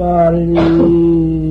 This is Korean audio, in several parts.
이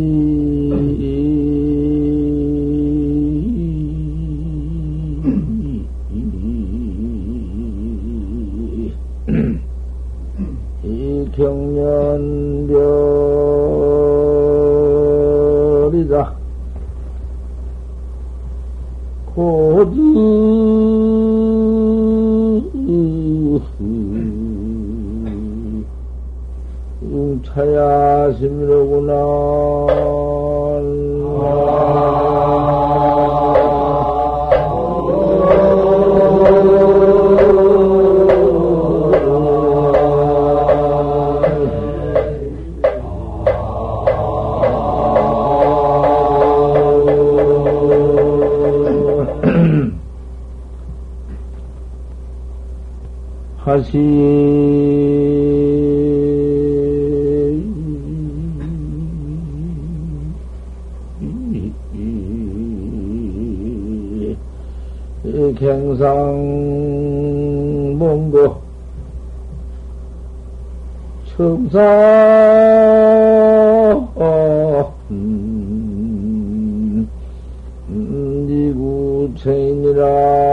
니구체인이란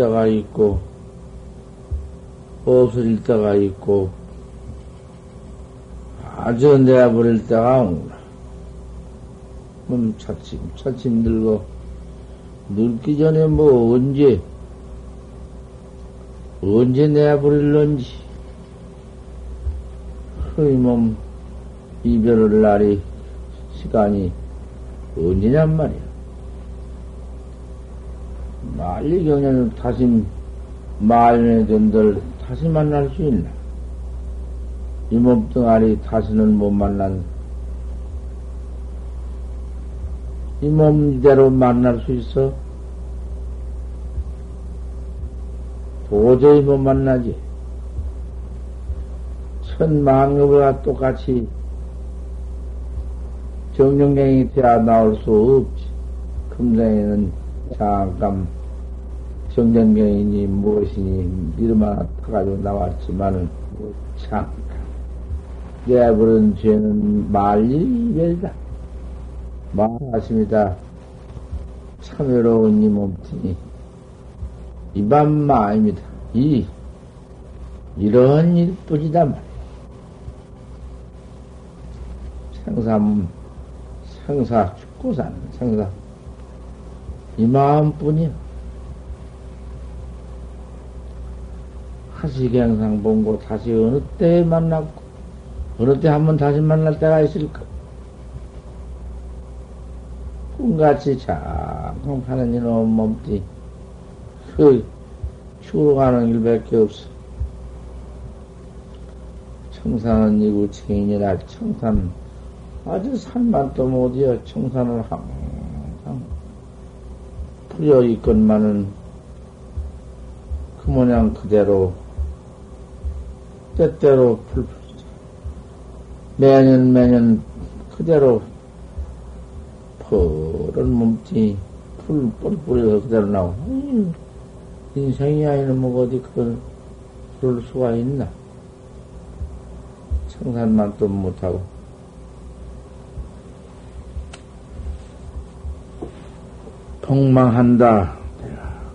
때가 있고 없어질 때가 있고 아주 내버릴 때가 오구나. 몸 차츰 차츰 늙어 늙기 전에 뭐 언제 언제 내버릴런지 그몸 이별할 날이 시간이 언제냔 말이야. 말리 경련을 다시 말년에 된들 다시 만날 수 있나? 이 몸뚱아리 다시는 못 만난 이몸 이대로 만날 수 있어? 도저히 못 만나지. 천망업과 똑같이 정령경이 되어 나올 수 없지. 금생에는 잠깐 정령경이니 무엇이니 이름하나 타가지고 나왔지만은 잠깐 내버린 죄는 말일 이별이다. 말하십니다. 참 외로운 이 몸뚱이 이밤 마입니다. 이 이런 일뿐이다 말이야. 생사 생사 죽고 사는 생사 이 마음뿐이야. 하시경상 본고 다시 어느 때 만났고 어느 때 한 번 다시 만날 때가 있을까? 꿈같이 잠깐 하는 이놈 몸띠 그 죽어가는 일밖에 없어. 청산은 이구 체인이라 청산 아주 산만 또 못이여 청산을 항상 풀려 있건만은 그 모양 그대로 때때로 풀 매년 매년 그대로 푸른 몸뚱이 풀 뿔뿔이 그대로 나오고 음, 인생이 아니면 뭐 어디 그걸 그럴 수가 있나? 청산만 또 못하고. 폭망한다.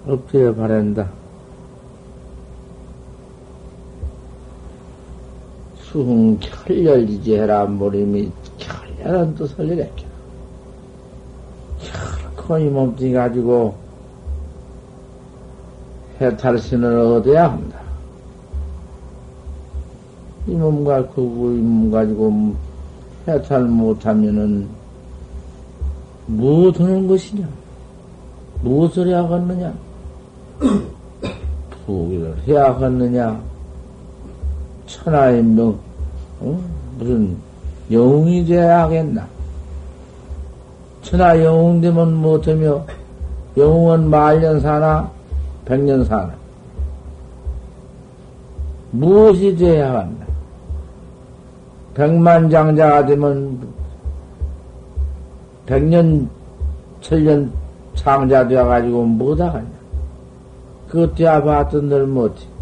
엎드려 바란다 수흥 결렬이지 해라 모림이 결렬한 뜻을 이랬겨 결코 이 몸뚱이 가지고 해탈신을 얻어야 한다. 이 몸과 그이 몸 가지고 해탈 못하면은 뭐 드는 것이냐? 무엇을 해야겠느냐? 부기를 해야겠느냐? 천하인명, 어? 무슨 영웅이 돼야 하겠나? 천하 영웅 되면 못하며, 영웅은 말년 사나, 백년 사나? 무엇이 돼야 하겠나? 백만 장자가 되면, 백년, 천년 상자 되어가지고 뭐다가냐? 그것 되어 봤던 늘 못해.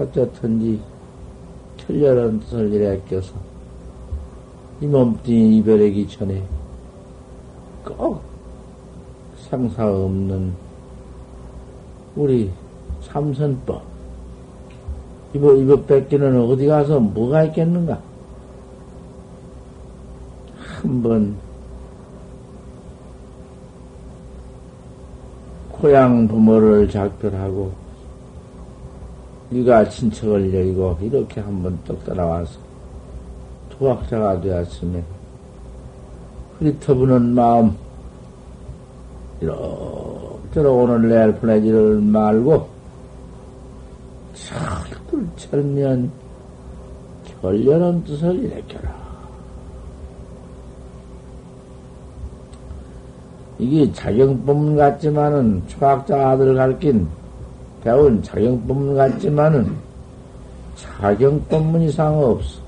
어쨌든지 천년은 뜻을 이래 껴서 이 몸뚱이 이별하기 전에 꼭 상사 없는 우리 삼선법 이거 이거 뺏기는 어디 가서 뭐가 있겠는가? 한번 고향 부모를 작별하고 네가 친척을 여의고 이렇게 한번 떡 따라와서 도학자가 되었으면 흐릿터부는 마음 이렇게 오늘 내일 보내지를 말고 철들 철면 결연한 뜻을 일으켜라. 이게 자경법문 같지만은 초학자 아들 가르친 배운 자경법문 같지만은 자경법문 이상 없어.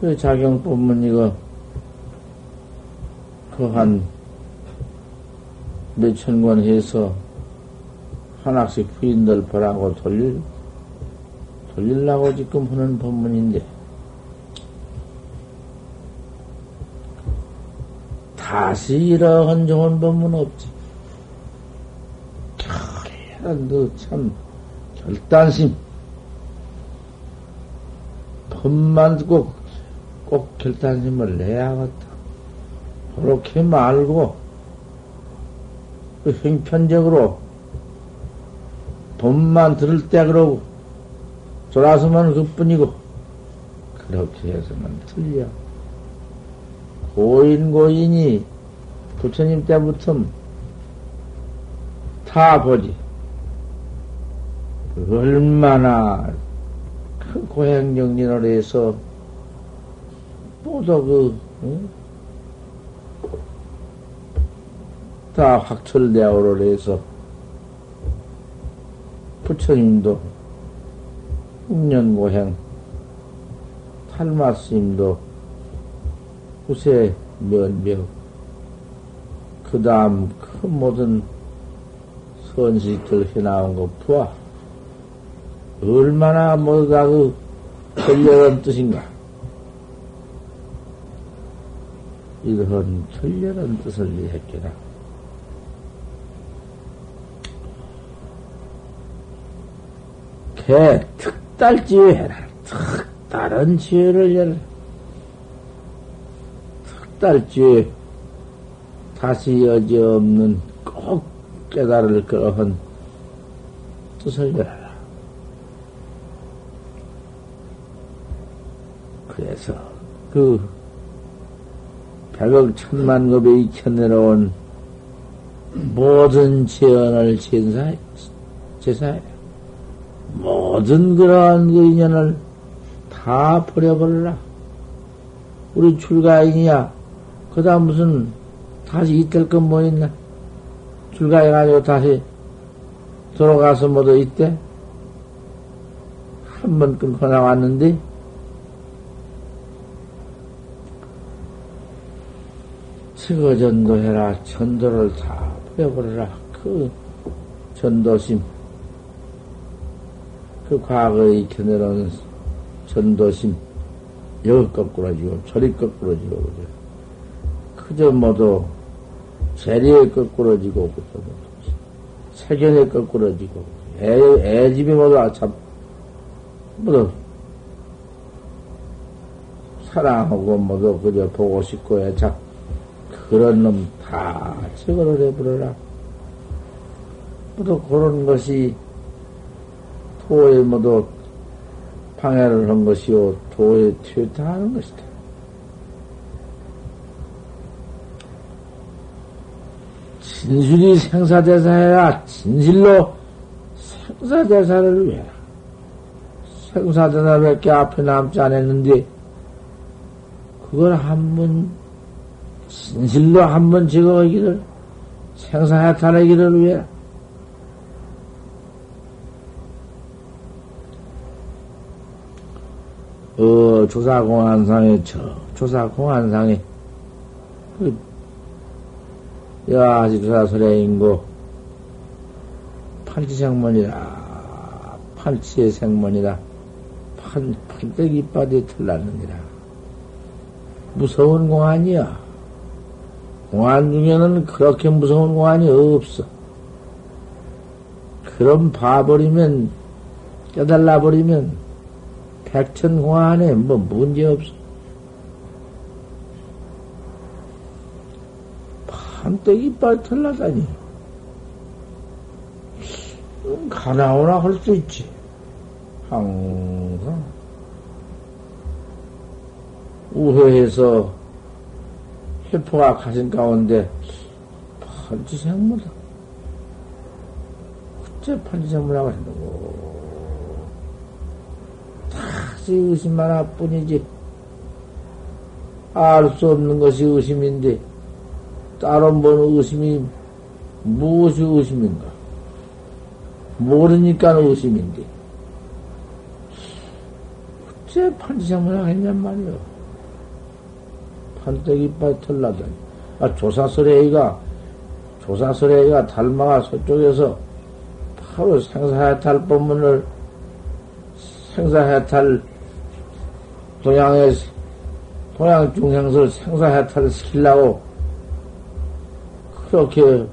그 자경법문 이거 그 한 몇천 권 해서 하나씩 부인들 벌하고 돌릴 돌리려고 지금 하는 법문인데 다시 이러한 좋은 법문 없지. 너 참 결단심. 법만 꼭, 꼭 결단심을 내야겠다. 그렇게 말고, 그 형편적으로, 법만 들을 때 그러고, 돌아서면 그 뿐이고, 그렇게 해서는 틀려. 고인 고인이 부처님 때부터 다 보지. 얼마나 큰 고행정진을 해서 모두 그, 응? 다 확철대오를 해서 부처님도 6년 고행, 탈마스님도 후세 면명, 그 다음 큰 모든 선식들 해나온 거 보아. 얼마나 뭐가 그 천렬한 뜻인가. 이런 천렬한 뜻을 했겠나. 개 특달지혜 해라. 특다른 지혜를 열라. 딸지 다시 여지 없는 꼭 깨달을 그러한 뜻을 열어라. 그래서 그 백억 천만 급에 익혀 내려온 모든 재언을 제사해, 제사해. 모든 그러한 그 인연을 다 버려버려라. 우리 출가인이야. 그 다음 무슨 다시 이틀 건뭐 있나? 출가해가지고 다시 들어가서 뭐도 있대? 한번 끊고 나왔는데, 치거 전도해라. 전도를 다 뿌려버려라. 그 전도심. 그 과거에 익혀내놓은 전도심. 여기 거꾸로 지고, 저리 거꾸로 지고, 그죠? 그저 모두 재리에 거꾸러지고 세견에 거꾸러지고 애, 애집이 모두 아참 모두 사랑하고 모두 그저 보고 싶고 애착 그런 놈 다 제거를 해버려라. 또 그런 것이 도에 모두 방해를 한 것이요, 도에 퇴타하는 것이다. 진실이 생사대사해라. 진실로 생사대사를 위해라. 생사대사밖에 앞에 남지 않았는데, 그걸 한 번 진실로 한번 적어가기를, 생사해탈하기를 위해라. 어, 조사공안상에, 저, 조사공안상에, 그, 여아지 조사설레인고, 판치생문이라, 판치의 생문이라, 판, 판때기 이빠에 틀났느니라. 무서운 공안이야. 공안 중에는 그렇게 무서운 공안이 없어. 그럼 봐버리면, 깨달아버리면, 백천 공안에 뭐 문제 없어. 판때기 이빨 털나다니. 음, 가나오나 할 수 있지. 항상. 우회해서 회포가 가신 가운데 판지생물다. 어째 판지생물하고 했는고. 다시 의심 하나뿐이지. 알 수 없는 것이 의심인데, 따로 뭔 의심이, 무엇이 의심인가? 모르니까 의심인데. 어째 판지생물하고 했냔 말이오. 판때기빨 털나더니. 아, 조사설애가, 조사설애가 달마가 서쪽에서 바로 생사해탈 법문을 생사해탈 동양의 동양 중생설 생사해탈을 시키려고 그렇게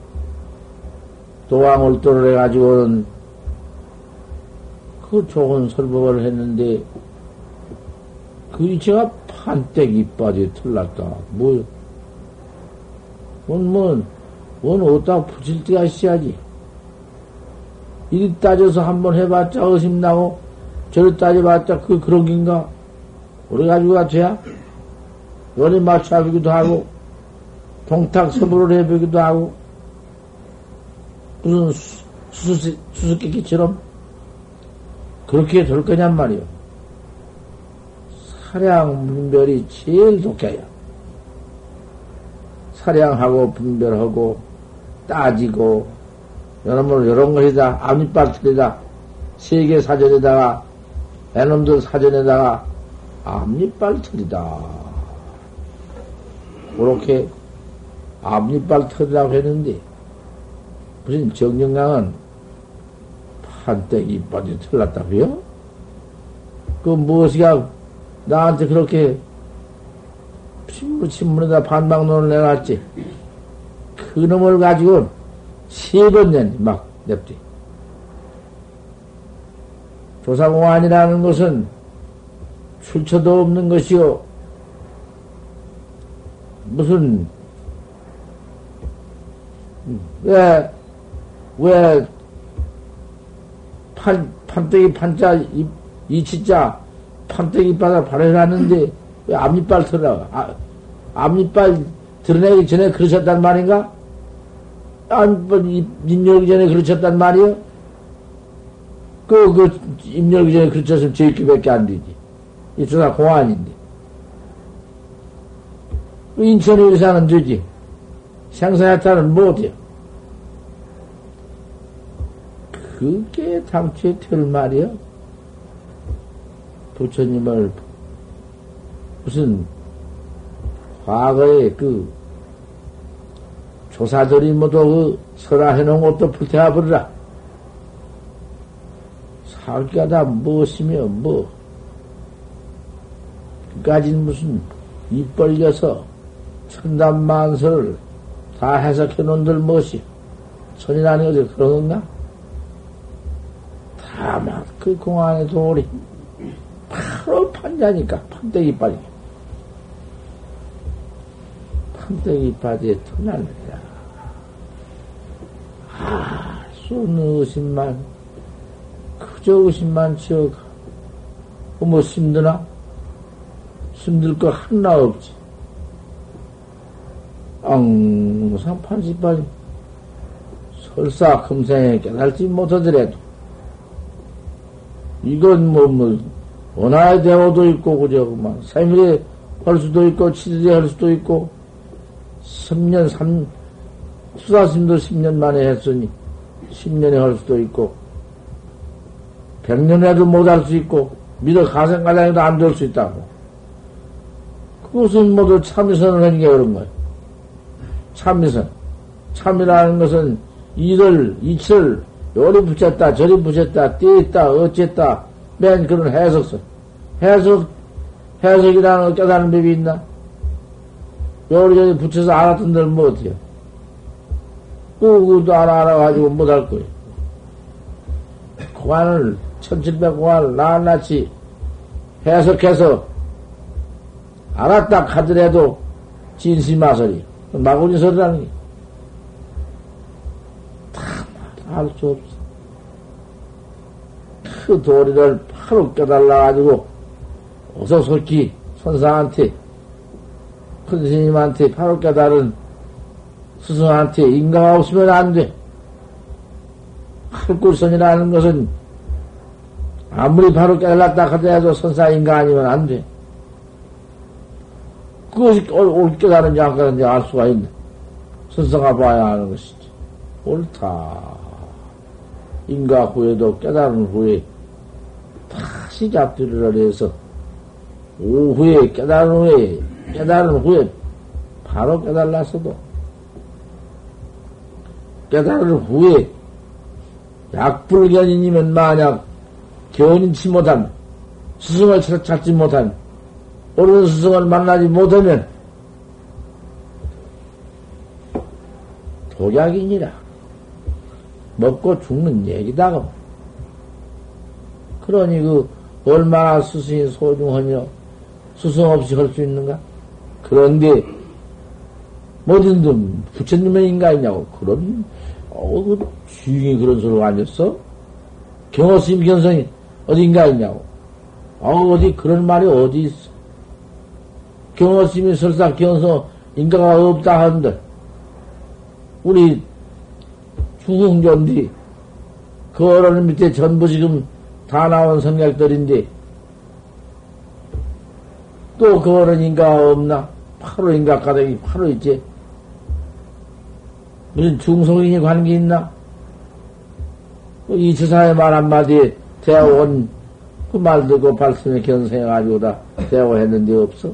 도왕을도를 해가지고는 그 좋은 설법을 했는데 그 이체가 판때기 빠지 틀렸다. 뭐, 뭔, 뭔, 뭔 어디다 붙일 때가 있어야지. 이리 따져서 한번 해봤자 의심나고 저를 따져봤자 그 그런 긴가? 우리 가지고가 돼야? 연이 맞춰 보기도 하고, 동탁 서부를 해보기도 하고, 무슨 수수, 수수께끼처럼 그렇게 될 거냔 말이요. 사량 분별이 제일 독해요. 사량하고 분별하고 따지고 여러분 이런 것이다 틀리다 세계 사전에다가 애놈들 사전에다가 앞니빨 틀이다. 그렇게 앞니빨 틀이라고 했는데 무슨 정영강은 판때 이빨이 틀렸다고요? 그 무엇이가 나한테 그렇게 신문, 신문에다 반박론을 내놨지. 그 놈을 가지고 세번 년, 막, 냅뒤. 조사공안이라는 것은 출처도 없는 것이요. 무슨, 왜, 왜, 판, 판때기 판자, 이, 이치자, 판때기 바다 발해놨는데, 왜 앞니빨 털어나가? 아, 앞니빨 드러내기 전에 그러셨단 말인가? 앞니빨 입 열기 전에 그러셨단 말이요? 그, 그, 입 열기 전에 그러셨으면 제끼밖에 안 되지. 이쪽다 공안인데. 그 인천 의사는 되지. 생사야타는 못해요. 그게 당초에 될 말이요. 부처님을 무슨 과거에 그 조사들이 모두 그 설화해 놓은 것도 불태워 버리라. 살기가 다 무엇이며 뭐 그까진 무슨 입 벌려서 천단만설을 다 해석해 놓은들 무엇이 선이라는 것이 그러는가? 다만 그 공안의 도리 바로 판자니까 판때기 빠지 판때기 빠지에 터날느니라 아수 없는 의심만 그저 의심만 지어가 뭐 힘드나? 힘들 거 하나 없지. 앙상 빠지 설사 금생에 깨달지 못하더라도, 이건 뭐, 뭐, 원하의 대오도 있고, 그저, 막, 3일에 할 수도 있고, 7일에 할 수도 있고, 10년, 3, 수사심도 10년 만에 했으니, 10년에 할 수도 있고, 100년에도 못 할 수 있고, 미래 가생가장에도 안 될 수 있다고. 그것은 모두 참선을 하는 게 그런 거예요. 참선. 참이라는 것은 이를, 이치를 요리 붙였다, 저리 붙였다, 띄었다, 어쨌다, 맨 그런 해석선. 해석, 해석이라는 걸 깨달은 법이 있나? 요리저리 붙여서 알았던 데는 뭐 어때요? 그것도 알아, 알아가지고 못 할 거예요. 공안을, 1700 공안을 낱낱이 해석해서 알았다 하더라도 진심마설이 마구니 소리라는 게. 다 알 수 없어. 그 도리를 바로 깨달아가지고, 어서 솔기 선상한테, 큰 스님한테 바로 깨달은 스승한테 인가가 없으면 안 돼. 할굴선이라는 것은 아무리 바로 깨달았다 하더라도 선사 인가 아니면 안 돼. 그것이 옳 깨달은지 안 깨달은지 알 수가 있네. 선사가 봐야 하는 것이지. 옳다. 인가 후에도 깨달은 후에 다 시 잡들을 해서 오후에 깨달은 후에 깨달은 후에 바로 깨달았어도 깨달은 후에 약불견이면 만약 견인치 못한 스승을 찾지 못한 옳은 스승을 만나지 못하면 독약이니라. 먹고 죽는 얘기다. 그러니 그 얼마나 스승이 소중하냐 스승 없이 할 수 있는가? 그런데 뭐든든 부처님의 인가있냐고 그런 어, 그 주인이 그런 소리가 아니었어? 경호스님 견성이 어딘가 있냐고. 어, 어디 그런 말이 어디 있어? 경호스님이 설사 견성 인가가 없다 한들 우리 중흥조인데, 그 어른 밑에 전부 지금 다 나온 성격들인데, 또그 어른인가 없나? 바로 인가 가닥이 바로 있지. 무슨 중성인이 관계 있나? 이 주사의 말 한마디에 대화원 그말 듣고 발심에 견성해가지고 다 대화했는데 없어?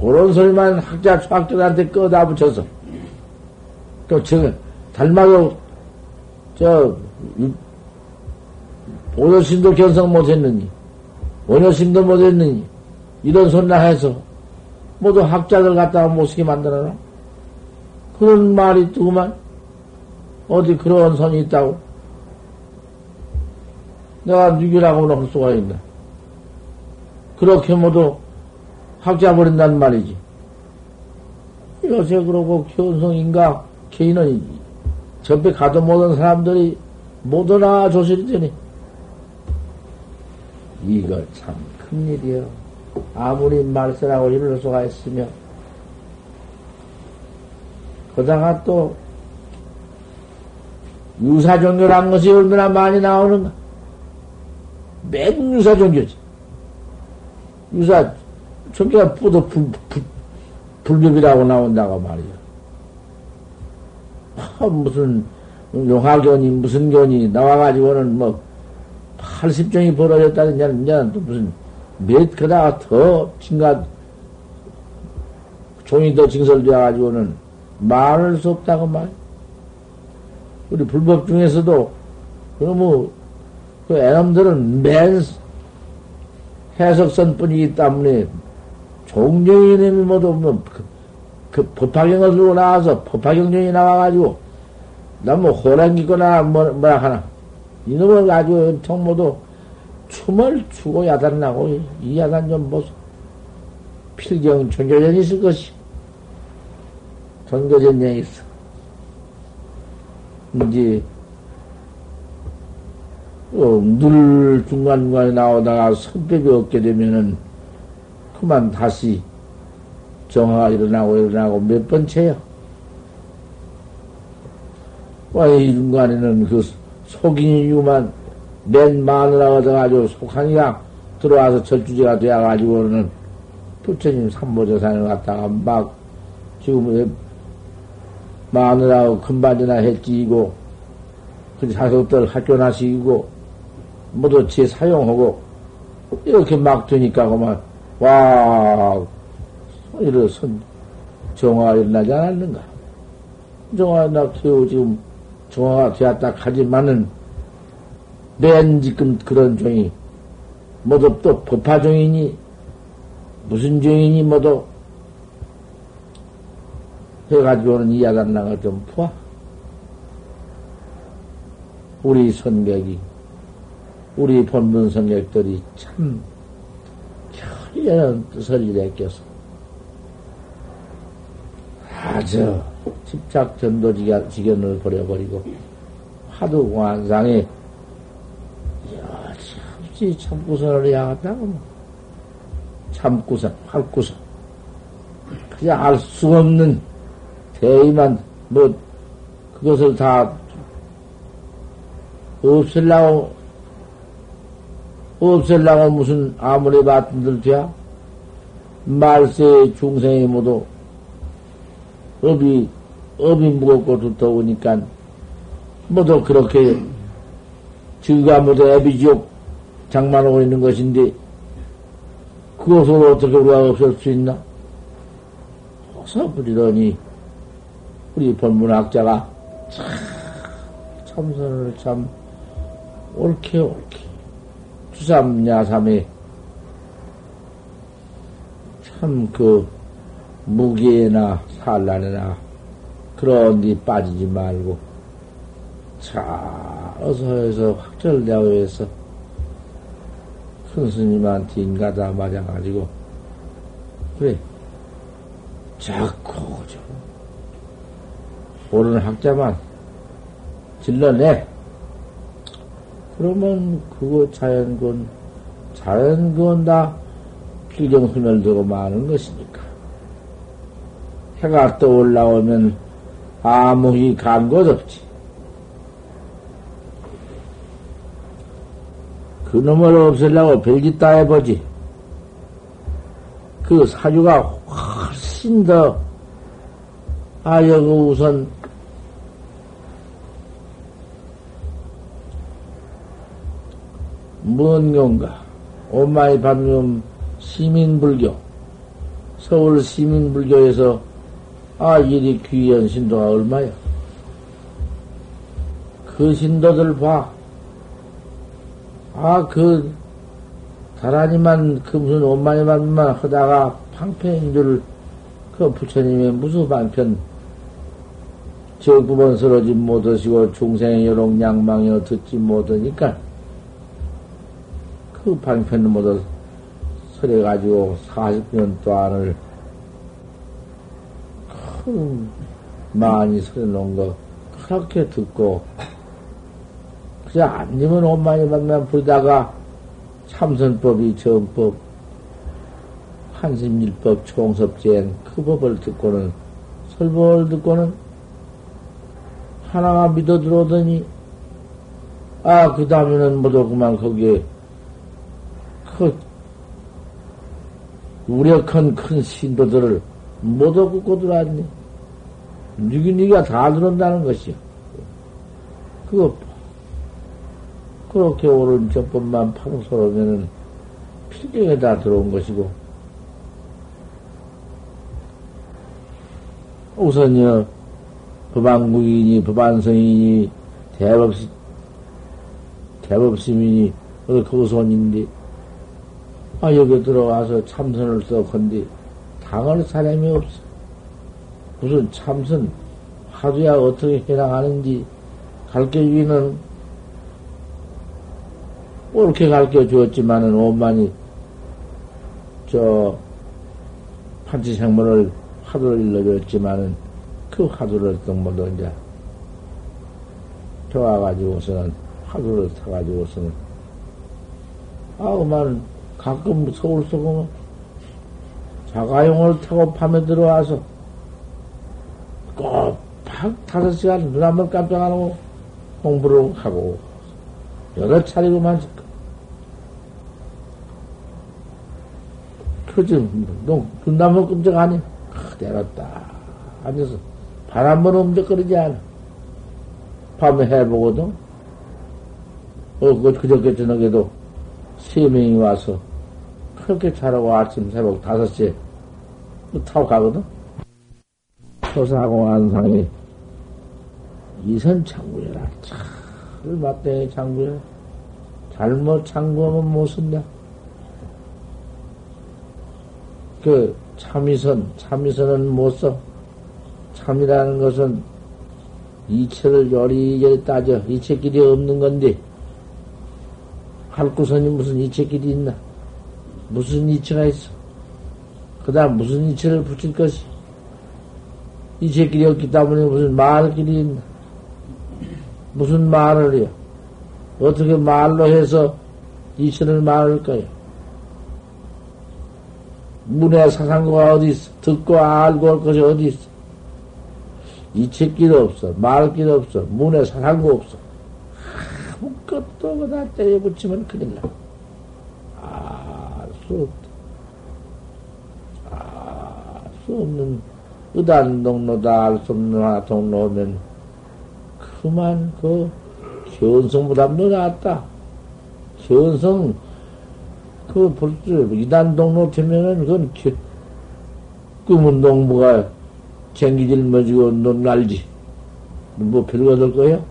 그런 소리만 학자, 학자들한테 꺼다 붙여서 또 저, 닮아도, 저, 오여심도 견성 못했느니, 원여심도 못했느니, 이런 소리나 해서, 모두 학자들 갖다가 못쓰게 만들어라. 그런 말이 뜨구만. 어디 그런 선이 있다고? 내가 누구라고는 할 수가 있나? 그렇게 모두 학자 버린단 말이지. 요새 그러고 견성인가 개인은 전에 가도 못한 사람들이 못오나 조실이더니 이거 참 큰일이요. 아무리 말세라고 이럴 수가 있으며 그다가 또 유사 종교란 것이 얼마나 많이 나오는가? 맨 유사 종교지. 유사, 종교가 뿌도 불, 불, 불법이라고 나온다고 말이야. 아, 무슨 용화견이 무슨 견이 나와가지고는 뭐 80종이 벌어졌다는 냐 이제는 또 무슨 몇 그다가 더 진가 종이 더 징설되어 가지고는 말할 수 없다고 말. 우리 불법 중에서도 그뭐 그 애놈들은 맨 해석선뿐이기 때문에 종교인님이 모두 뭐 그, 그 법화경을 들고 나와서 법화경전이 나와가지고 나뭐 호랑이거나 뭐, 뭐라 하나 가지고 엄청 모두 춤을 추고 야단나고 이 야단 좀 보소. 필경 전교전이 있을 것이 전교전쟁이 있어. 이제 어, 늘 중간중간에 나오다가 선법이 없게 되면은 그만 다시 정화가 일어나고 일어나고 몇 번째요. 와, 이 중간에는 그 속인이구만 맨 마누라 얻어가지고 속하니까 들어와서 절주제가 되어가지고는 부처님 삼보조산을 갖다가 막 지금 마누라하고 금반지나 해지고 그 자석들 학교나시키고 모두 제 사용하고 이렇게 막 되니까 그만 와 이런 선 정화가 일어나지 않았는가? 정화가 나 겨우 지금 정화가 되었다 하지만은 맨 지금 그런 종이 모두 또 법화 종이니 무슨 종이니 모두 해가지고는 이 야단랑을 좀 푸아. 우리 선객이, 우리 본문 선객들이 참, 별이라는 뜻을 일으켜서 아주 집착 전도 지견을 버려버리고 화두 관상에 참지 참구선을 향한다고 뭐. 참구선, 활구선. 그냥 알 수 없는 대의만 뭐 그것을 다 없앨라고 없앨라고 무슨 아무리 받든들 돼야 말세 중생이 모두 업이 업이 무겁고 두터우니까 모두 그렇게 지가 모두 애비지옥 장만하고 있는 것인데 그것을 어떻게 우리가 없앨 수 있나? 어서 부리더니 우리 본문학자가 참 참선을 참 옳게 옳게 주삼야삼에 참 그 무게나 산란이나 그런 데 빠지지 말고 자 어서 해서 확철대오해서 큰 스님한테 인가다 맞아가지고 그래 자꾸 저 옳은 학자만 질러내. 그러면 그거 자연건, 자연건 다 필경순을 두고 마는 것이니까. 해가 떠 올라오면 아무 희간곳 없지. 그 놈을 없애려고 별짓 다 해보지. 그 사주가 훨씬 더, 아, 여기 우선 뭔 건가? 오마이 반경 시민불교, 서울 시민불교에서 아, 이리 귀한 신도가 얼마야? 그 신도들 봐. 아, 그, 다라니만, 그 무슨 오마이만만 하다가 방패인 줄, 그 부처님의 무슨 방편, 저구번 서러지 못하시고 중생의 여롱 양망여 듣지 못하니까, 그 방편을 모두 설해가지고 40년 동안을 큰 많이 설해놓은 거 그렇게 듣고 그냥 안니면 옷만이 만만 부르다가 참선법이 전법 한심일법 총섭제행 그 법을 듣고는 설법을 듣고는 하나가 믿어 들어오더니 아 그 다음에는 모두 그만 거기에 그 우력한 큰 신도들을 모두 굽고 들어왔네. 니가, 니가 다 들어온다는 것이요. 그거, 그렇게 옳은 전법만 방설하면은 필경에 다 들어온 것이고. 우선요, 법안국이니, 법안성이니, 대법시, 대법시민이, 거기서 온인데, 아, 여기 들어와서 참선을 써건디 당할 사람이 없어. 무슨 참선, 하루야 어떻게 해나가는지 가르쳐 주기는 옳게 가르쳐 주었지만은 오만이 저 판치생물을 화두를 일러줬지만은 그 화두를 또 모두 이제 좋아가지고서는 화두를 타가지고서는 아우만 가끔 서울 속으면 자가용을 타고 밤에 들어와서 꼭막 다섯 시간 눈 한번 깜짝 안 하고 공부를 하고 여러 차례로만 그지 너눈 한번 깜짝 안 해. 그대로 딱 앉아서 발 한번 움직거리지 않아. 밤에 해보거든. 어, 그, 그저께 저녁에도 세 명이 와서 그렇게 자라고 아침 새벽 다섯 시에 타고 가거든. 초사하고 안상에 이선 창구여라. 참, 맞대 창구여. 잘못 창구하면 못 쓴다. 그 참이선, 참이선은 못 써. 참이라는 것은 이체를 요리요리 따져. 이체끼리 없는 건데, 할구선이 무슨 이체끼리 있나? 무슨 이체가 있어? 그 다음 무슨 이체를 붙일 것이? 이체끼리 없기 때문에 무슨 말길이 있나? 무슨 말을 해요? 어떻게 말로 해서 이체를 말할까요? 문에 사상고가 어디 있어? 듣고 알고 할 것이 어디 있어? 이체끼도 없어. 말끼도 없어. 문에 사상고 없어. 아무것도 그다 때려 붙이면 큰일 나. 알수 없다. 알 수 없는 의단 동로다 알 수 없는 하나 동로면 그만 그 견성보다도 낫다. 견성 그 벌써 이단 동로 되면은 그건 꿈은 동무가 쟁기질 머지고 넌 날지. 뭐 별거 될 거예요?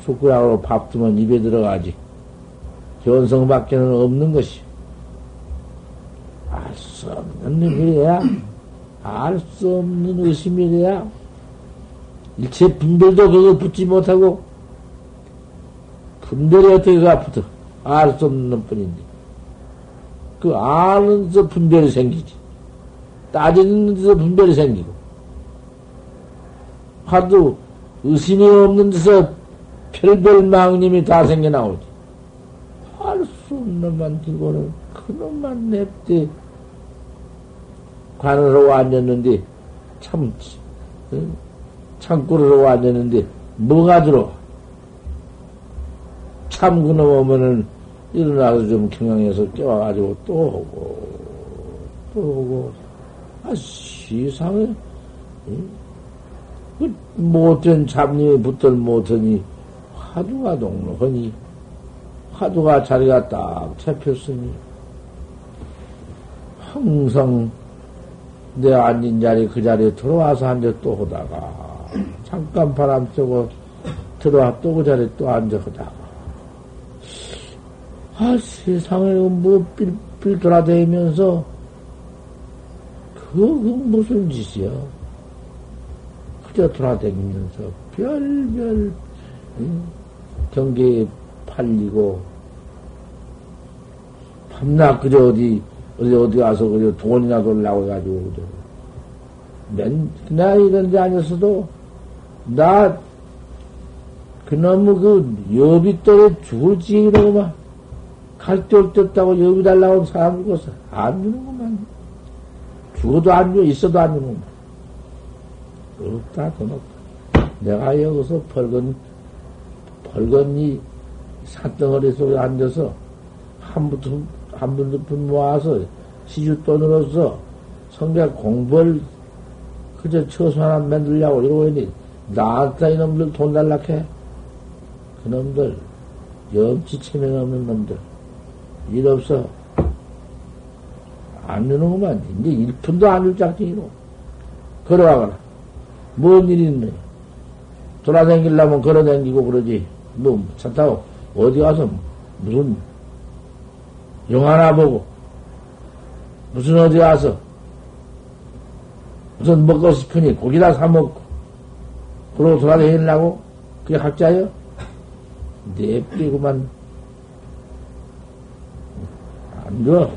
숟가락으로 밥 두면 입에 들어가지. 견성 밖에는 없는 것이. 알수 없는 의미래야. 알 수 없는 의심이래야. 일체 분별도 그거 붙지 못하고, 분별이 어떻게 가 붙어? 알 수 없는 뿐인데. 그 아는 데서 분별이 생기지. 따지는 데서 분별이 생기고. 하도 의심이 없는 데서 별별 망님이 다 생겨 나오지. 알 수 없는 놈만 들고는 그놈만 냅대 관으로 앉았는데 참 창구로 앉았는데 뭐가 들어? 참 그놈 오면은 일어나서 좀 경영해서 깨워가지고 또 오고 또 오고 아 세상에 응? 그 못된 잡님이 붙들 못하니 화두가 동로하니 화두가 자리가 딱 잡혔으니 항상 내 앉은 자리 그 자리에 들어와서 앉아 또 하다가 잠깐 바람 쐬고 들어와 또 그 자리에 또 앉아 하다가 아 세상에 뭐 삘삘 돌아다니면서 그, 그 무슨 짓이야 그저 돌아다니면서 별별 응? 경계에 팔리고, 밤낮 그저 어디, 어디, 어디 가서 그저 돈이나 돌라고 해가지고. 맨, 나 이런 데 아니었어도, 나, 그놈의 그 여비 또래 죽을 지이라고만, 갈데 없다고 여비 달라고 사람 죽었어. 안 주는구만. 죽어도 안 줘, 있어도 안 주는구만. 없다, 돈 없다. 내가 여기서 벌건, 벌건 이 산덩어리 속에 앉아서 한 분, 한 분, 두분 모아서 시주돈으로서 성경 공부를 그저 처소 하나 만들려고 이러고 있니? 나한테 이놈들 돈 달라해 그놈들 염치 체면 없는 놈들. 일 없어. 안 주는구만 이제 일푼도 안줄 짝짓이로 걸어가거나 뭔 일이 있느냐 돌아다니려면 걸어다니고 그러지. 뭐, 차 타고, 어디 가서, 무슨, 영화나 보고, 무슨 어디 가서, 무슨 먹고 싶으니 고기나 사먹고, 그러고 돌아다니려고? 그게 학자요? 내뿌리고만, 안 줘.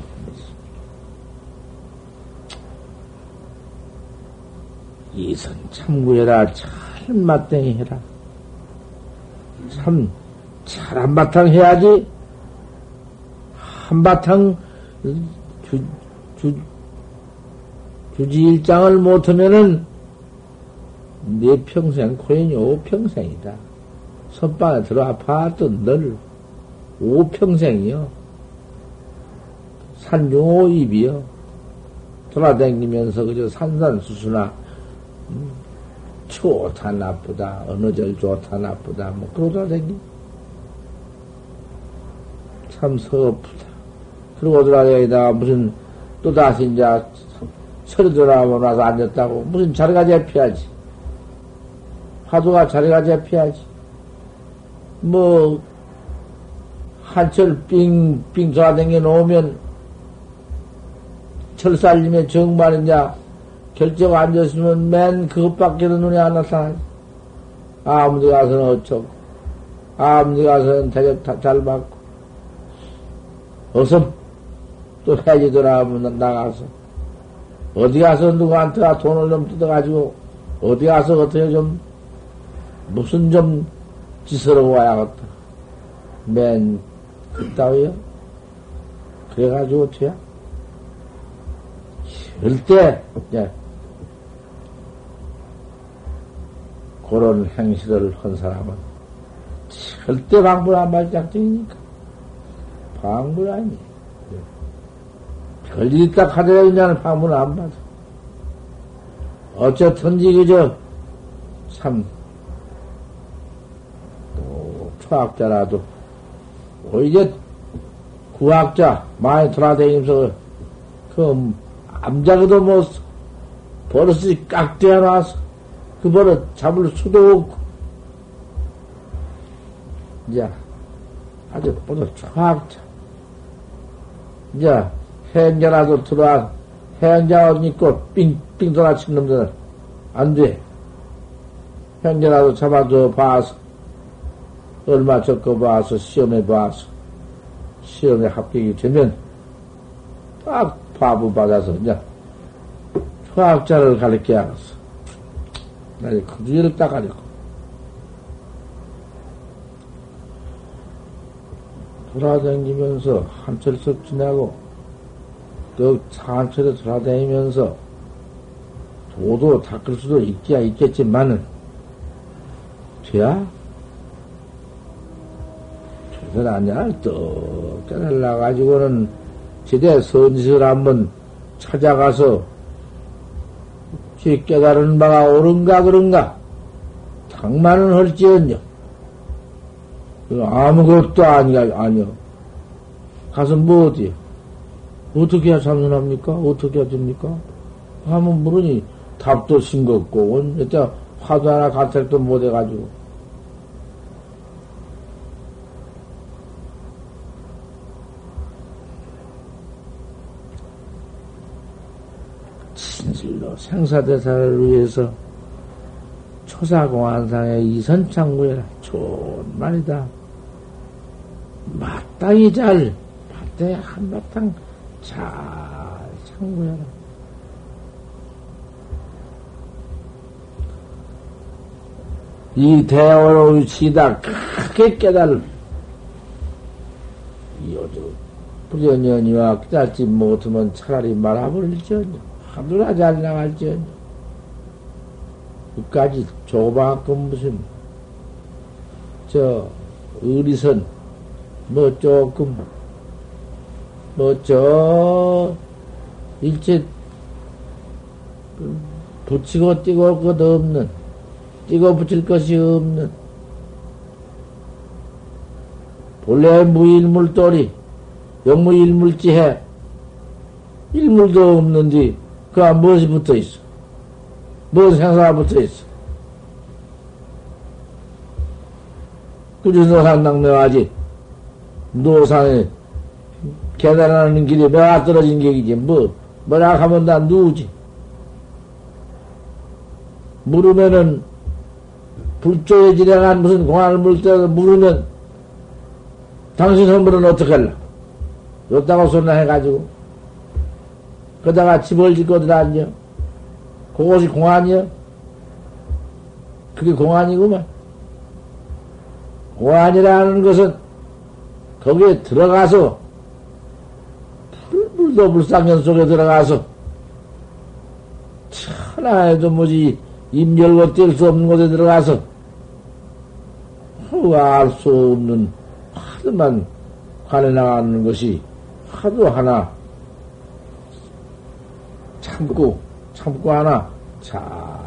이선 참구해라, 잘 맞댕이 해라. 참, 잘 한바탕 해야지. 한바탕, 주, 주, 주지 일장을 못하면은 내 평생 코인이 오평생이다. 선방에 들어와 봤던 늘 오평생이요. 산중오 입이요. 돌아다니면서 그저 산산수수나 음, 좋다 나쁘다 어느 절 좋다 나쁘다 뭐 그러다 다니 참 서프다. 그러고 돌아다니다 무슨 또 다시 이제 서리 돌아오고 나서 앉았다고 무슨 자리가 잡혀야지. 화두가 자리가 잡혀야지. 뭐 한철 삥삥 돌아다녀 놓으면 철살림에 정말 이제 결정 앉았으면 맨 그것밖에는 눈에 안 나타나지. 아무데 가서는 어쩌고, 아무데 가서는 대접 잘 받고, 어서 또 해지더라 하면 나가서, 어디 가서 누구한테 돈을 좀 뜯어가지고, 어디 가서 어떻게 좀, 무슨 좀 짓으러 와야겠다. 맨, 그따위요? 그래가지고 어떻게 절대, 예. 그런 행실을 한 사람은 절대 방불 안받을 작정이니까. 방불 아니. 별일 있다 하더라 그냥 방불 안 받아. 어쨌든지 그저 참, 또 초학자라도 오히려 구학자 많이 돌아다니면서 그 암자그도 뭐 버릇이 깍대어 놔서 그 버릇 잡을 수도 없고 이제 아주 모두 초학자 이제 해양자라도 들어와 해양자 옷 입고 삥삥 돌아친 놈들은 안 돼. 현자라도 잡아줘 봐서 얼마 적고 봐서 시험해 봐서 시험에 합격이 되면 딱 파부 받아서 이제 초학자를 가르쳐야겠어. 나이 그주의를 딱 가르쳐. 돌아다니면서 한철석 지나고 또 산철에 돌아다니면서 도도 닦을 수도 있기야 있겠지만은 돼야? 제대로 아니야 떡 깨달아가지고는 제대 선지를 한번 찾아가서 제 깨달은 바가 옳은가 그런가 당만은 할지언정 아무것도 아니야 아니요. 가서 뭐 어디요 어떻게 해야 참선합니까 어떻게 해야 됩니까 하면 물으니 답도 싱겁고 원 이때 화도 하나 가택도 못 해가지고 진실로 생사대사를 위해서 초사공안상의 이선창구해라. 좋은 말이다. 마땅히 잘, 마땅히 한바탕 잘 창구해라. 이 대어로 시다 크게 깨달을 요즘 불연연이와 깨달지 못하면 차라리 말아버릴지언정. 하늘나 잘 나갈지. 끝까지 조만큼 무슨, 저, 의리선, 뭐 조금, 뭐 저, 일체, 붙이고 띄고 것 없는, 띄고 붙일 것이 없는, 본래 무일물돌이, 영무일물지해, 일물도 없는데, 그가 무엇이 붙어 있어? 무엇 생사가 붙어 있어? 노산 낙매하지. 노산에 계단하는 길에 매가 떨어진 격이지. 뭐, 뭐라 하면 다 누우지. 물으면은, 불조에 지나간 무슨 공안을 물 때도 물으면, 당신 선물은 어떻게 할라? 요따고 소리나 해가지고. 그러다가 집을 짓고 들어앉아. 그것이 공안이요? 그게 공안이구만. 공안이라는 것은 거기에 들어가서 불상현 속에 들어가서 천하에도 뭐지, 입 열고 뗄 수 없는 곳에 들어가서, 알 수 없는, 하도만 관해 나가는 것이 하도 하나 참고, 참고 하나 잘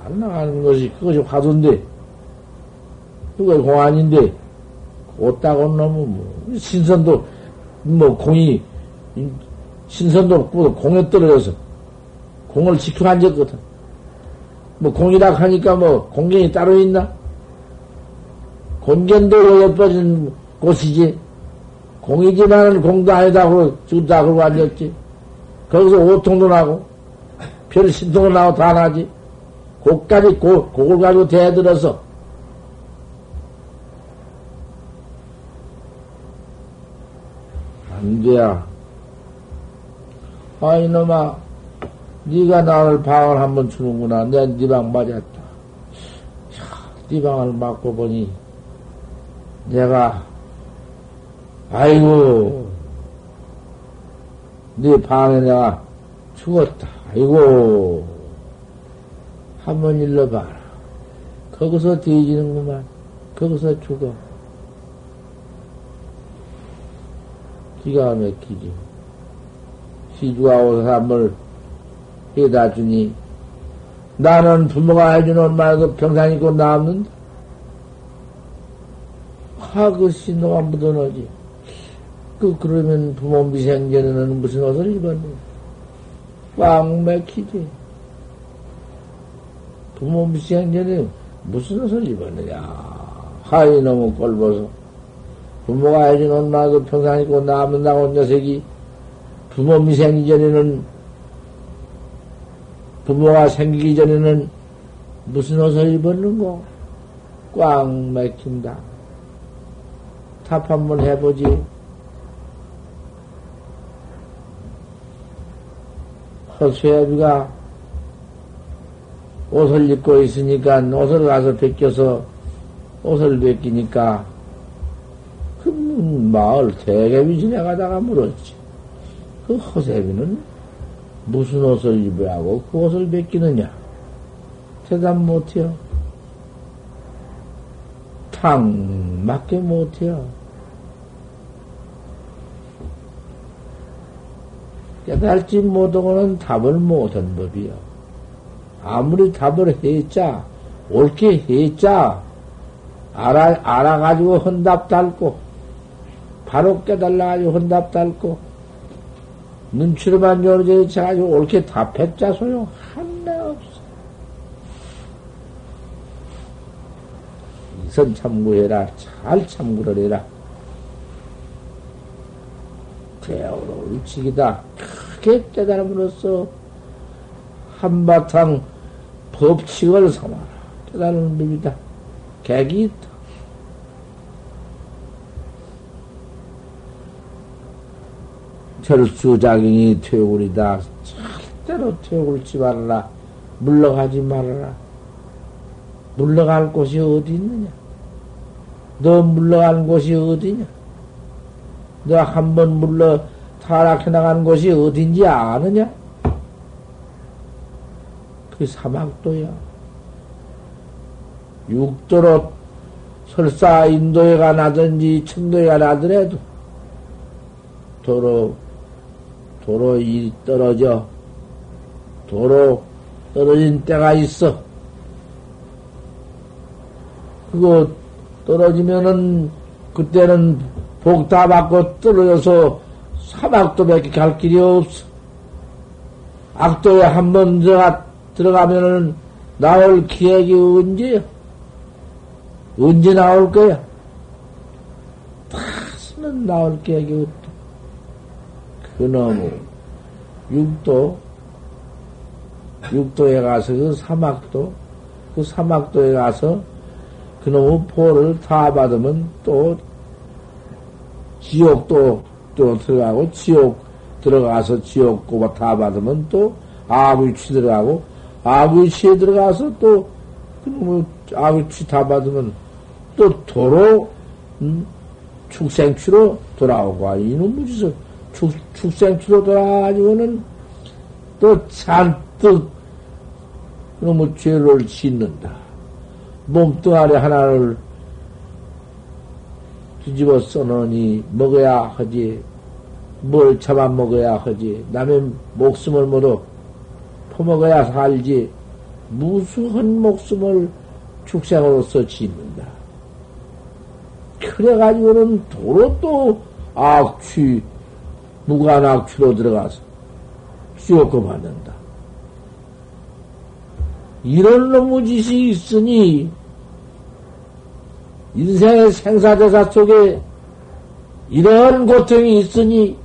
나가는 것이 그것이 화두인데, 그거 공안인데, 옷다고 놈은 뭐, 신선도, 뭐, 공이, 신선도 없고, 공에 떨어져서, 공을 지켜 앉았거든. 뭐, 공이라 하니까 뭐, 공견이 따로 있나? 공견도 예뻐진 곳이지. 공이지만은 공도 아니다, 그러고, 죽다, 그러고 앉았지. 거기서 오통도 나고, 별 신통도 나고 다 나지. 곡까지, 곡, 곡을 가지고 대들어서, 안 돼야. 아, 이놈아, 네가 나를 방을 한번 주는구나. 내가 네방 맞았다. 네 방을 맞고 보니, 내가, 아이고, 네 방에 내가 죽었다. 아이고, 한번 일러봐라. 거기서 뒤지는구만. 거기서 죽어. 기가 막히지. 시주가 한번 해다 주니, 나는 부모가 해주는 말도 평생 있고 남는다. 하, 그 신노가 묻어나지. 그, 그러면 부모 미생전에는 무슨 옷을 입었느냐? 꽉 막히지. 부모 미생전에 무슨 옷을 입었느냐? 하이 너무 꼴보소. 부모가 해준 옷마도 평생 입고 남는다고 녀석이 부모 미 생기 전에는 부모가 생기기 전에는 무슨 옷을 입었는고? 꽉 막힌다. 답 한번 해보지. 허수애비가 옷을 입고 있으니까 옷을 가서 벗겨서 옷을 벗기니까 그 마을 대개비 지나가다가 물었지. 그 허세비는 무슨 옷을 입어야 하고 그 옷을 벗기느냐? 대답 못해요. 탕 맞게 못해요. 깨달지 못하고는 답을 못한 법이요. 아무리 답을 했자, 옳게 했자, 알아, 알아가지고 헌답 달고, 바로 깨달아가지고 헌답 달고, 눈치로만 요리저리 쳐가지고 옳게 답했자 소용 하나 없어. 이선 참고해라. 잘 참고를 해라. 대어로 일칙이다. 크게 깨달음으로써 한바탕 법칙을 삼아라. 깨달은 법이다. 객이 철수작용이 퇴굴이다. 절대로 퇴굴지 말아라. 물러가지 말아라. 물러갈 곳이 어디 있느냐? 너 물러가는 곳이 어디냐? 너 한 번 물러 타락해 나간 곳이 어딘지 아느냐? 그 사막도야. 육도로 설사 인도에 가나든지 청도에 가나더라도 도로 도로 이 떨어져 도로 떨어진 때가 있어. 그거 떨어지면은 그때는 복 다 받고 떨어져서 사막도 밖에 갈 길이 없어. 악도에 한 번 들어가, 들어가면은 나올 기획이 언제야? 언제 나올 거야? 다시는 나올 계획이 없다. 그놈의 육도, 육도에 가서 그 사막도, 그 사막도에 가서 그놈의 포를 다 받으면 또 지옥도 또 들어가고 지옥 들어가서 지옥 고바 다 받으면 또 아구치 들어가고 아구치에 들어가서 또 그놈의 아구치 다 받으면 또 도로 음, 축생취로 돌아오고 이놈 무지서 축, 축생취로 돌아가지고는 또 잔뜩 너무 죄를 짓는다. 몸뚱아리 하나를 뒤집어 써놓으니 먹어야 하지. 뭘 잡아먹어야 하지. 남의 목숨을 모두 퍼먹어야 살지. 무수한 목숨을 축생으로서 짓는다. 그래가지고는 도로 또 악취, 무관악취로 들어가서 씌웠고 받는다. 이런 놈의 짓이 있으니 인생의 생사대사 속에 이런 고통이 있으니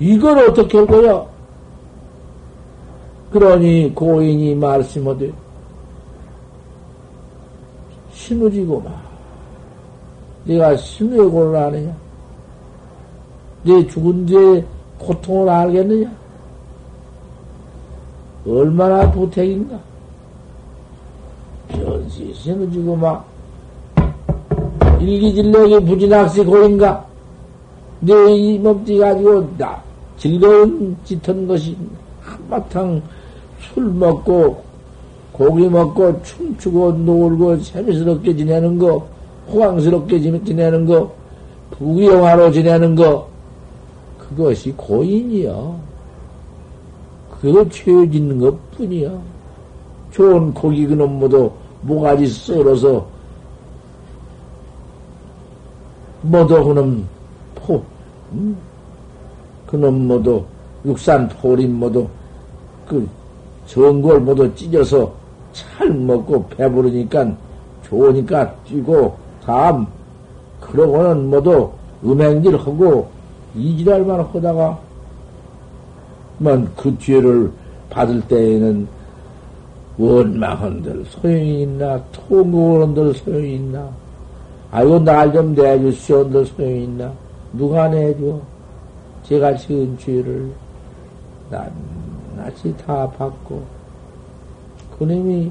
이걸 어떻게 할 거야? 그러니 고인이 말씀하되 신우지고 마 네가 신우에 곤란하느냐? 네 죽은 뒤에 고통을 알겠느냐? 얼마나 부택인가? 변시 신우지고마 일기질력이 부진학시 고인가? 내 이 몸띠 가지고 나 즐거운 짓한 것이 한바탕 술 먹고 고기 먹고 춤추고 놀고 재미스럽게 지내는 거, 호강스럽게 지내는 거, 부귀영화로 지내는 거, 그것이 고인이요. 그거 죄 짓는 것 뿐이요. 좋은 고기 그놈 모두 모가지 썰어서 모두 그놈 포, 음? 그놈 모두 육산 포림 모두 그 전골 모두 찢어서 잘 먹고 배부르니까 좋으니까 뛰고 다음 그러고는 모두 음행질 하고 이지랄만 하다가 만그 죄를 받을 때에는 원망한들 소용이 있나? 통고원들 소용이 있나? 아이고 날 좀 내주시온들 소용이 있나? 누가 내줘? 제가 지은 죄를 낱낱이 다 받고 그님이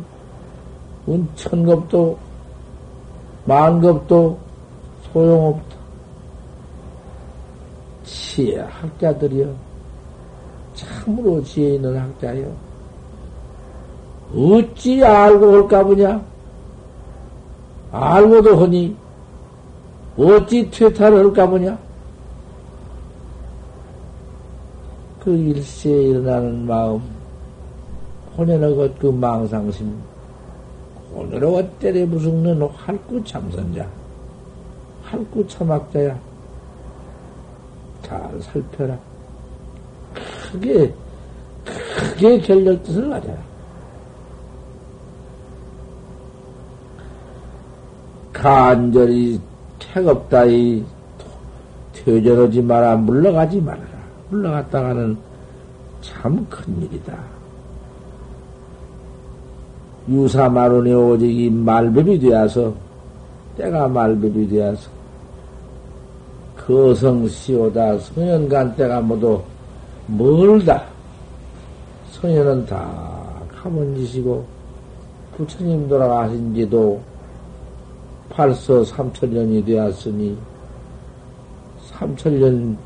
천겁도 만겁도 소용없다. 지혜 학자들이여 참으로 지혜 있는 학자여 어찌 알고 올까 보냐? 알고도 하니 어찌 퇴타를 할까 보냐? 그 일시에 일어나는 마음, 혼연의 것, 그 망상심, 오늘의 때려 부숙는 활구 참선자, 활구 참학자야. 잘 살펴라. 크게, 크게 결렬 뜻을 가져라. 간절히 택없다이 퇴절하지 마라, 물러가지 말아라. 물러갔다가는 참 큰일이다. 유사마론의 오직 이 말법이 되어서, 때가 말법이 되어서, 거성시오다 성현간 때가 모두 멀다. 성현은 다 가문 짓이고, 부처님 돌아가신 지도 벌써 삼천년이 되었으니, 삼천년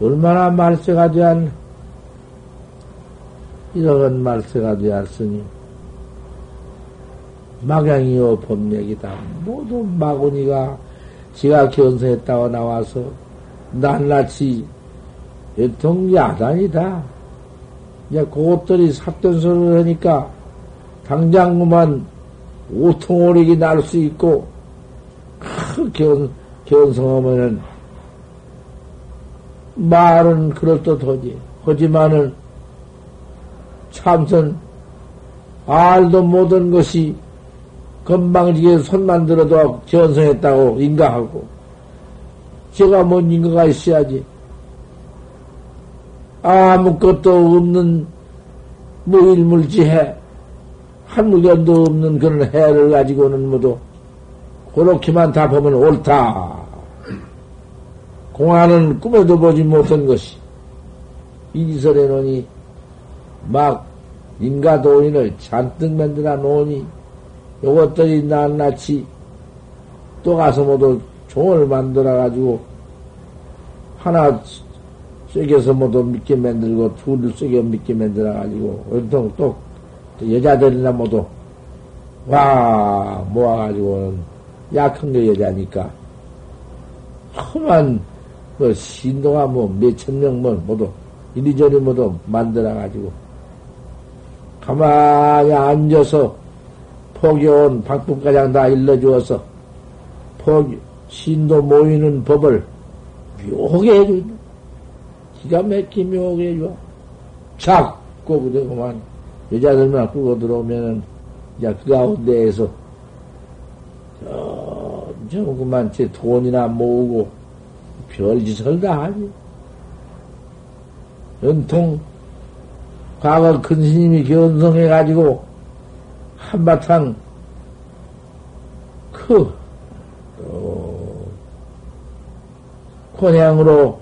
얼마나 말세가 되한 이런 말세가 되었으니 막양이요 법맥이다. 모두 마구니가 지가 견성했다고 나와서 낱낱이 동야단이다. 이제 그것들이 소리를 하니까 당장 그만 오통오릭이 날수 있고 큰 견, 견성하면은 말은 그럴듯하지. 하지만은 참선 알도 못한 것이 건방지게 손만 들어도 견성했다고 인가하고 제가 뭔 인가가 있어야지. 아무것도 없는 무일물지해 한 물건도 없는 그런 해를 가지고는 모두 그렇게만 다 보면 옳다. 공안은 꿈에도 보지 못한 것이 이지설에 놓으니 막 인가 도인을 잔뜩 만들어 놓으니 요것들이 낱낱이 또 가서 모두 종을 만들어 가지고 하나 쐐겨서 모두 믿게 만들고 둘을 쐐겨 믿게 만들어 가지고 온통 또 여자들이나 모두 와 모아가지고는 약한 게 여자니까. 험한 뭐 신도가 뭐 몇천 명뭐 모두 이리저리 모두 만들어가지고 가만히 앉아서 포교온 박법가장 다 일러주어서 포 신도 모이는 법을 묘하게 해준다. 기가 막히 묘하게 해줘. 자꾸 그래 그만 여자들만 끌고 들어오면은 이제 그 가운데에서 그만 제 돈이나 모으고 별짓을 다 하지. 연통 과거 큰 스님이 견성해가지고 한바탕 그, 어, 권양으로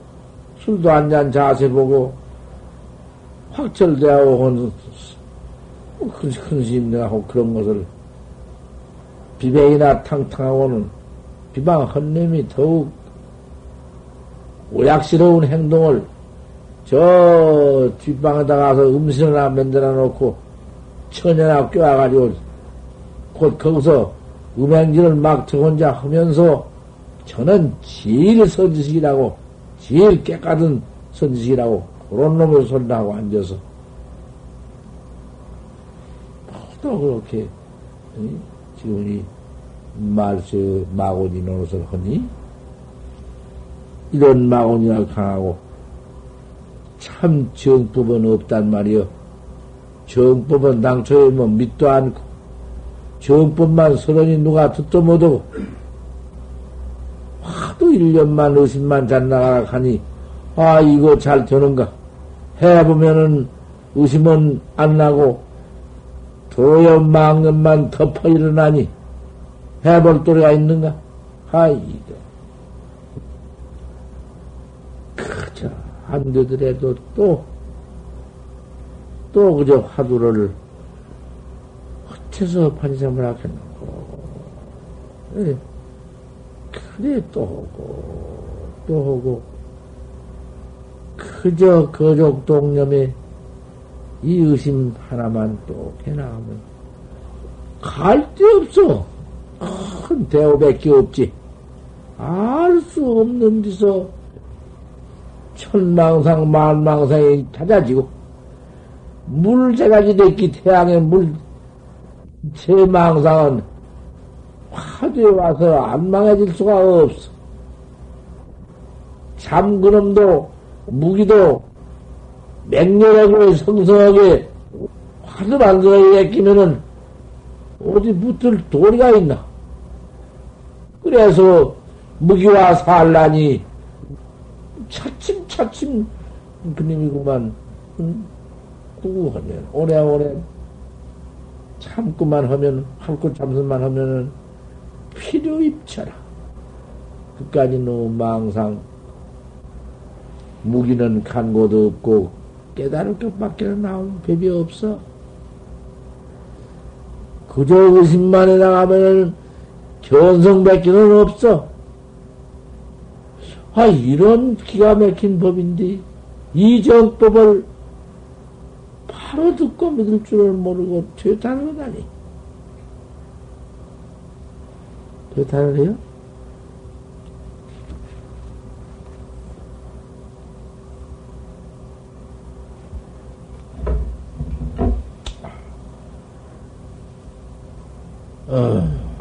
술도 한 잔 자세 보고 확철대하고 큰, 큰 스님들하고 그런 것을 비배이나 탕탕하고는 비방 헌님이 더욱 오약스러운 행동을 저 뒷방에다 가서 음식을 하나 만들어 놓고 천연나 껴와가지고 곧 거기서 음행질을 막저 혼자 하면서 저는 제일 선지식이라고 제일 깨끗한 선지식이라고 그런 놈을 손하고 앉아서 또 그렇게 지금 이 말세 마고니 노릇을 하니 이런 마고니가 강하고 참 정법은 없단 말이요. 정법은 당초에 뭐 믿도 않고 정법만 서론이 누가 듣도 못하고 하도 1년만 의심만 잔나가라 하니 아 이거 잘 되는가 해보면은 의심은 안 나고 도여 망년만 덮어 일어나니 해볼 도리가 있는가? 아 이거 그저 안 되더라도 또, 또 그저 화두를 헛해서 판생을 하겠는고. 그래, 그래 또 하고, 또 하고, 그저 거족 동념에 이 의심 하나만 또 해나가면 갈 데 없어. 큰 대우밖에 없지. 알 수 없는 데서 천망상 만망상이 찾아지고 물새가지 됐기 태양의 물 제 망상은 화두에 와서 안 망해질 수가 없어. 잠그놈도 무기도 맹렬하게 성성하게 화두 만들어야 끼면은 어디 붙을 도리가 있나? 그래서 무기와 산란이 차츰차츰 그님이구만 응? 구구하면 오래오래 참고만 하면 할고 참선만 하면은 필요 입처라. 그까지 너무 망상 무기는 간 곳도 없고 깨달을 것밖에 나온 법이 없어. 그저 의심만 해나가면은 견성밖에는 없어. 아, 이런 기가 막힌 법인데, 이 정법을 바로 듣고 믿을 줄을 모르고 퇴탄을 하다니. 퇴탄을 해요? 어.